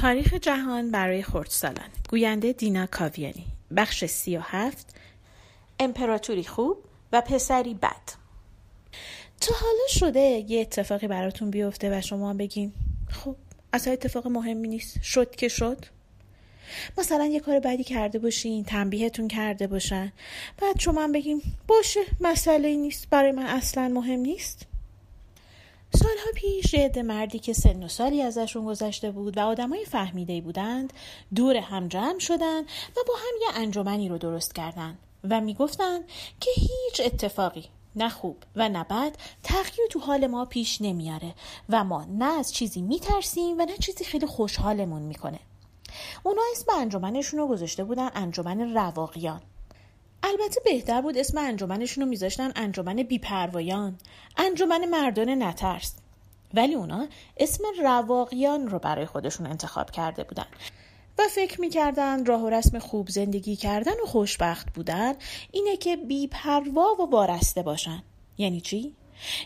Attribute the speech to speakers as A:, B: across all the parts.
A: تاریخ جهان برای خردسالان گوینده دینا کاویانی. بخش سی و هفت. امپراتوری خوب و پسری بد. تا حالا شده یه اتفاقی براتون بیفته و شما بگین خب اصلا اتفاق مهمی نیست. شد که شد. مثلا یه کار بدی کرده باشین تنبیهتون کرده باشن. بعد شما هم بگیم باشه مسئله نیست. برای من اصلا مهم نیست. سالها پیش یه مردی که سن و سالی ازشون گذشته بود و آدمای فهمیده بودند دور هم جمع شدن و با هم یه انجمنی رو درست کردن و می‌گفتند که هیچ اتفاقی نه خوب و نه بد تغییر تو حال ما پیش نمیاره و ما نه از چیزی میترسیم و نه چیزی خیلی خوشحالمون می‌کنه. اونا اسم انجمنشون رو گذاشته بودن انجمن رواقیان. البته بهتر بود اسم انجمنشون رو میذاشتن انجمن بیپروایان. انجمن مردان نترس. ولی اونا اسم رواقیان رو برای خودشون انتخاب کرده بودن. و فکر می‌کردن راه و رسم خوب زندگی کردن و خوشبخت بودن اینه که بیپروا و وارسته باشن. یعنی چی؟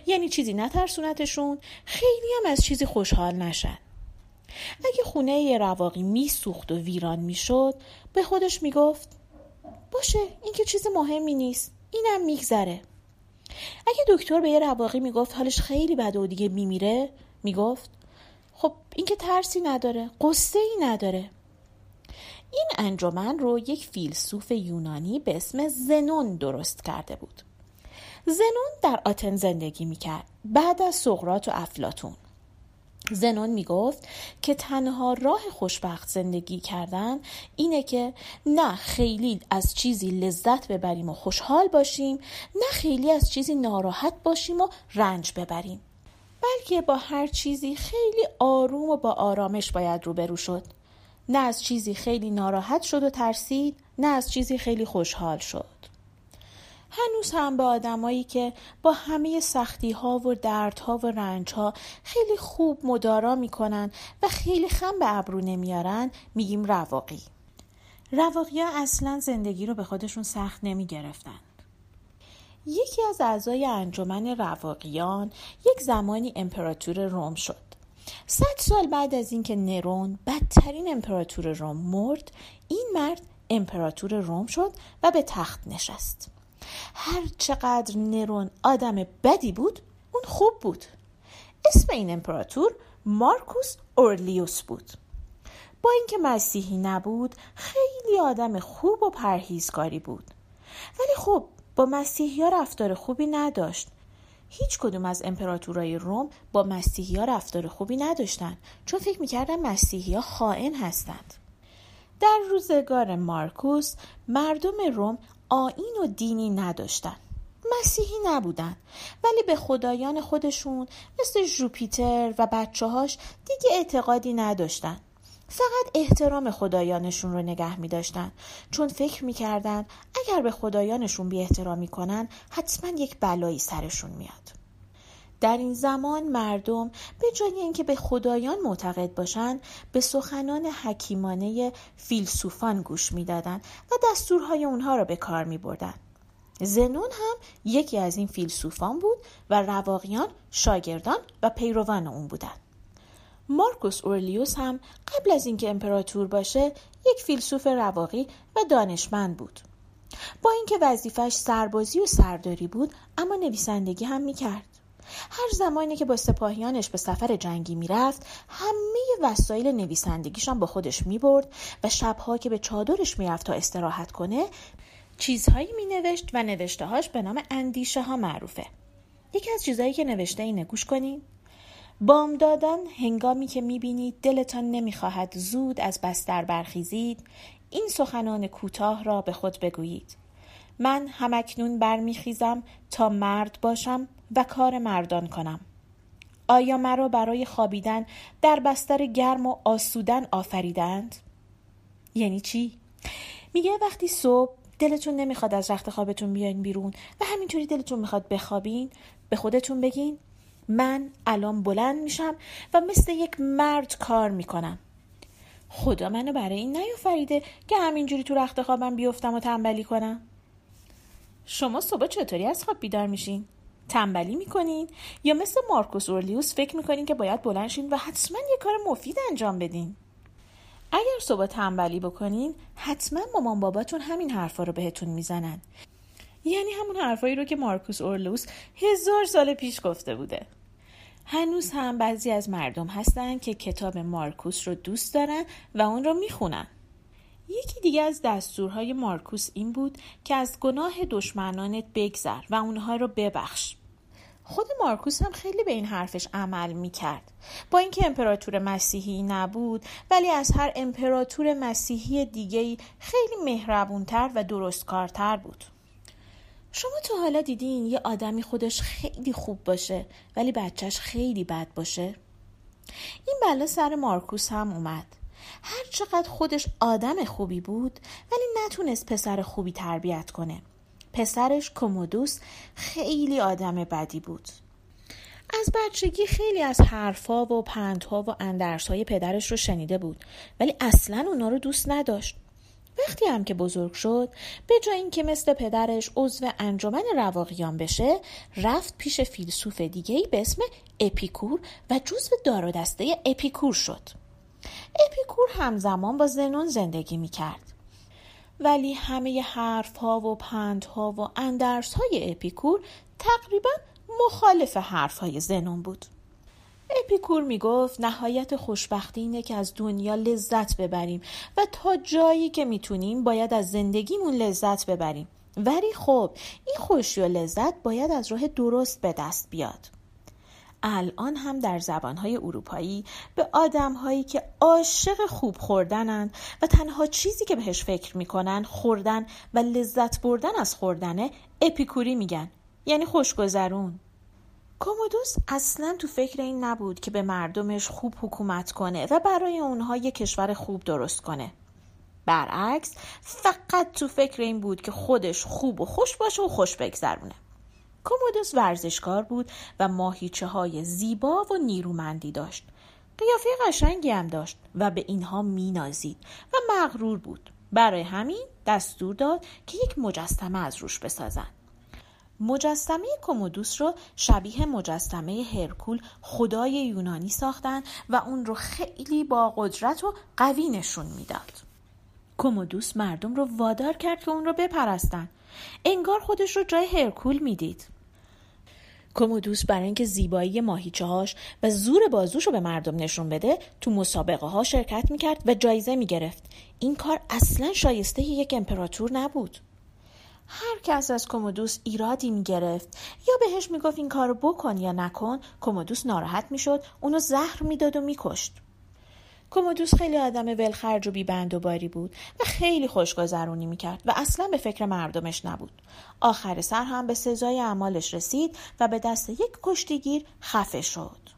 A: یعنی چیزی نترسونتشون خیلی هم از چیزی خوشحال نشن. اگه خونه رواقی میسوخت و ویران می‌شد به خودش می‌گفت باشه این که چیز مهمی نیست. اینم میگذره. اگه دکتر به یه رواقی می‌گفت حالش خیلی بده و دیگه میمیره می‌گفت خب این که ترسی نداره قصه ای نداره. این انجمن رو یک فیلسوف یونانی به اسم زنون درست کرده بود. زنون در آتن زندگی می‌کرد بعد از سقرات و افلاتون زنون می‌گفت که تنها راه خوشبخت زندگی کردن اینه که نه خیلی از چیزی لذت ببریم و خوشحال باشیم نه خیلی از چیزی ناراحت باشیم و رنج ببریم. بلکه با هر چیزی خیلی آروم و با آرامش باید روبرو شد. نه از چیزی خیلی ناراحت شد و ترسید نه از چیزی خیلی خوشحال شد. هنوز هم به آدمایی که با همه سختی ها و دردها و رنج ها خیلی خوب مدارا می‌کنن و خیلی خم به ابرو نمیارن میگیم رواقی. رواقی ها اصلا زندگی رو به خودشون سخت نمی گرفتن. یکی از اعضای انجمن رواقیان یک زمانی امپراتور روم شد. صد سال بعد از اینکه نرون بدترین امپراتور روم مرد این مرد امپراتور روم شد و به تخت نشست. هر چقدر نرون آدم بدی بود اون خوب بود. اسم این امپراتور مارکوس اورلیوس بود. با اینکه مسیحی نبود خیلی آدم خوب و پرهیزکاری بود. ولی خب با مسیحی ها رفتار خوبی نداشت. هیچ کدوم از امپراتورای روم با مسیحی ها رفتار خوبی نداشتن چون فکر می‌کردن مسیحی ها خائن هستند. در روزگار مارکوس مردم روم آین و دینی نداشتن. مسیحی نبودن. ولی به خدایان خودشون مثل جوپیتر و بچه هاش دیگه اعتقادی نداشتن. فقط احترام خدایانشون رو نگه می داشتن چون فکر می کردن اگر به خدایانشون بی احترامی کنن حتما یک بلایی سرشون میاد. در این زمان مردم به جای اینکه به خدایان معتقد باشند به سخنان حکیمانه فیلسوفان گوش می‌دادند و دستورهای اونها را به کار می بردن. زنون هم یکی از این فیلسوفان بود و رواقیان شاگردان و پیروان اون بودند. مارکوس اورلیوس هم قبل از اینکه امپراتور باشه یک فیلسوف رواقی و دانشمند بود. با اینکه وظیفش سربازی و سرداری بود اما نویسندگی هم می‌کرد. هر زمانی که با سپاهیانش به سفر جنگی می‌رفت همه وسایل نویسندگیشان با خودش می‌برد و شبها که به چادرش می‌رفت تا استراحت کنه چیزهایی مینوشت و نوشتههاش به نام اندیشه ها معروفه. یکی از چیزهایی که نوشته اینه گوش کنین. بام دادن هنگامی که می‌بینید دلتان نمی‌خواهد زود از بستر برخیزید این سخنان کوتاه را به خود بگویید. من همکنون برمیخیزم تا مرد باشم و کار مردان کنم آیا مرا برای خوابیدن در بستر گرم و آسودن آفریدند؟ یعنی چی؟ میگه وقتی صبح دلتون نمی‌خواد از رخت خوابتون بیاین بیرون و همینطوری دلتون می‌خواد بخوابین به خودتون بگین من الان بلند میشم و مثل یک مرد کار می‌کنم خدا منو برای این نیافریده که همینجوری تو رخت خوابم بیفتم و تنبلی کنم شما صبح چطوری از خواب بیدار میشین؟ تنبلی می‌کنین؟ یا مثل مارکوس اورلیوس فکر می‌کنین که باید بلند شین و حتما یه کار مفید انجام بدین؟ اگر صبح تنبلی بکنین حتما مامان باباتون همین حرفا رو بهتون می‌زنن. یعنی همون حرفایی رو که مارکوس اورلوس هزار سال پیش گفته بوده. هنوز هم بعضی از مردم هستن که کتاب مارکوس رو دوست دارن و اون رو می‌خونن. یکی دیگه از دستورهای مارکوس این بود که از گناه دشمنانت بگذر و اونها رو ببخش خود مارکوس هم خیلی به این حرفش عمل می کرد. با اینکه امپراتور مسیحی نبود ولی از هر امپراتور مسیحی دیگه خیلی مهربونتر و درستکارتر بود. شما تا حالا دیدین یه آدمی خودش خیلی خوب باشه ولی بچهش خیلی بد باشه؟ این بلا سر مارکوس هم اومد. هر چقدر خودش آدم خوبی بود ولی نتونست پسر خوبی تربیت کنه. پسرش کومودوس خیلی آدم بدی بود. از بچگی خیلی از حرفها و پندها و اندرسهای پدرش رو شنیده بود ولی اصلا اونا رو دوست نداشت. وقتی هم که بزرگ شد به جای اینکه مثل پدرش عضو انجمن رواقیان بشه رفت پیش فیلسوف دیگه به اسم اپیکور و جزو دار و دسته اپیکور شد اپیکور همزمان با زنون زندگی می‌کرد. ولی همه حرف ها و پند ها و اندرز های اپیکور تقریبا مخالف حرف های زنون بود. اپیکور می‌گفت نهایت خوشبختی اینه که از دنیا لذت ببریم و تا جایی که می‌تونیم باید از زندگیمون لذت ببریم. ولی خب این خوشی و لذت باید از راه درست به دست بیاد. الان هم در زبانهای اروپایی به آدمهایی که عاشق خوب خوردنن و تنها چیزی که بهش فکر می‌کنن خوردن و لذت بردن از خوردنه اپیکوری میگن یعنی خوشگذرون. کومودوس اصلا تو فکر این نبود که به مردمش خوب حکومت کنه و برای اونها یه کشور خوب درست کنه. برعکس فقط تو فکر این بود که خودش خوب و خوش باشه و خوش بگذرونه. کومودوس ورزشکار بود و ماهیچه های زیبا و نیرومندی داشت قیافه قشنگی هم داشت و به اینها مینازید و مغرور بود برای همین دستور داد که یک مجسمه از روش بسازند مجسمه کومودوس رو شبیه مجسمه هرکول خدای یونانی ساختن و اون رو خیلی با قدرت و قوی نشون می‌داد. کومودوس مردم رو وادار کرد که اون رو بپرستن. انگار خودش رو جای هرکول می‌دید. کومودوس برای اینکه زیبایی ماهیچه هاش و زور بازوش به مردم نشون بده تو مسابقه ها شرکت می‌کرد و جایزه می‌گرفت. این کار اصلا شایسته یک امپراتور نبود. هر کس از کومودوس ایرادی می‌گرفت یا بهش می‌گفت این کارو بکن یا نکن کومودوس ناراحت می‌شد اونو زهر می‌داد و میکشت کومودوس خیلی آدم ولخرج و بیبند و باری بود و خیلی خوشگذرونی می‌کرد و اصلا به فکر مردمش نبود. آخر سر هم به سزای اعمالش رسید و به دست یک کشتیگیر خفه شد.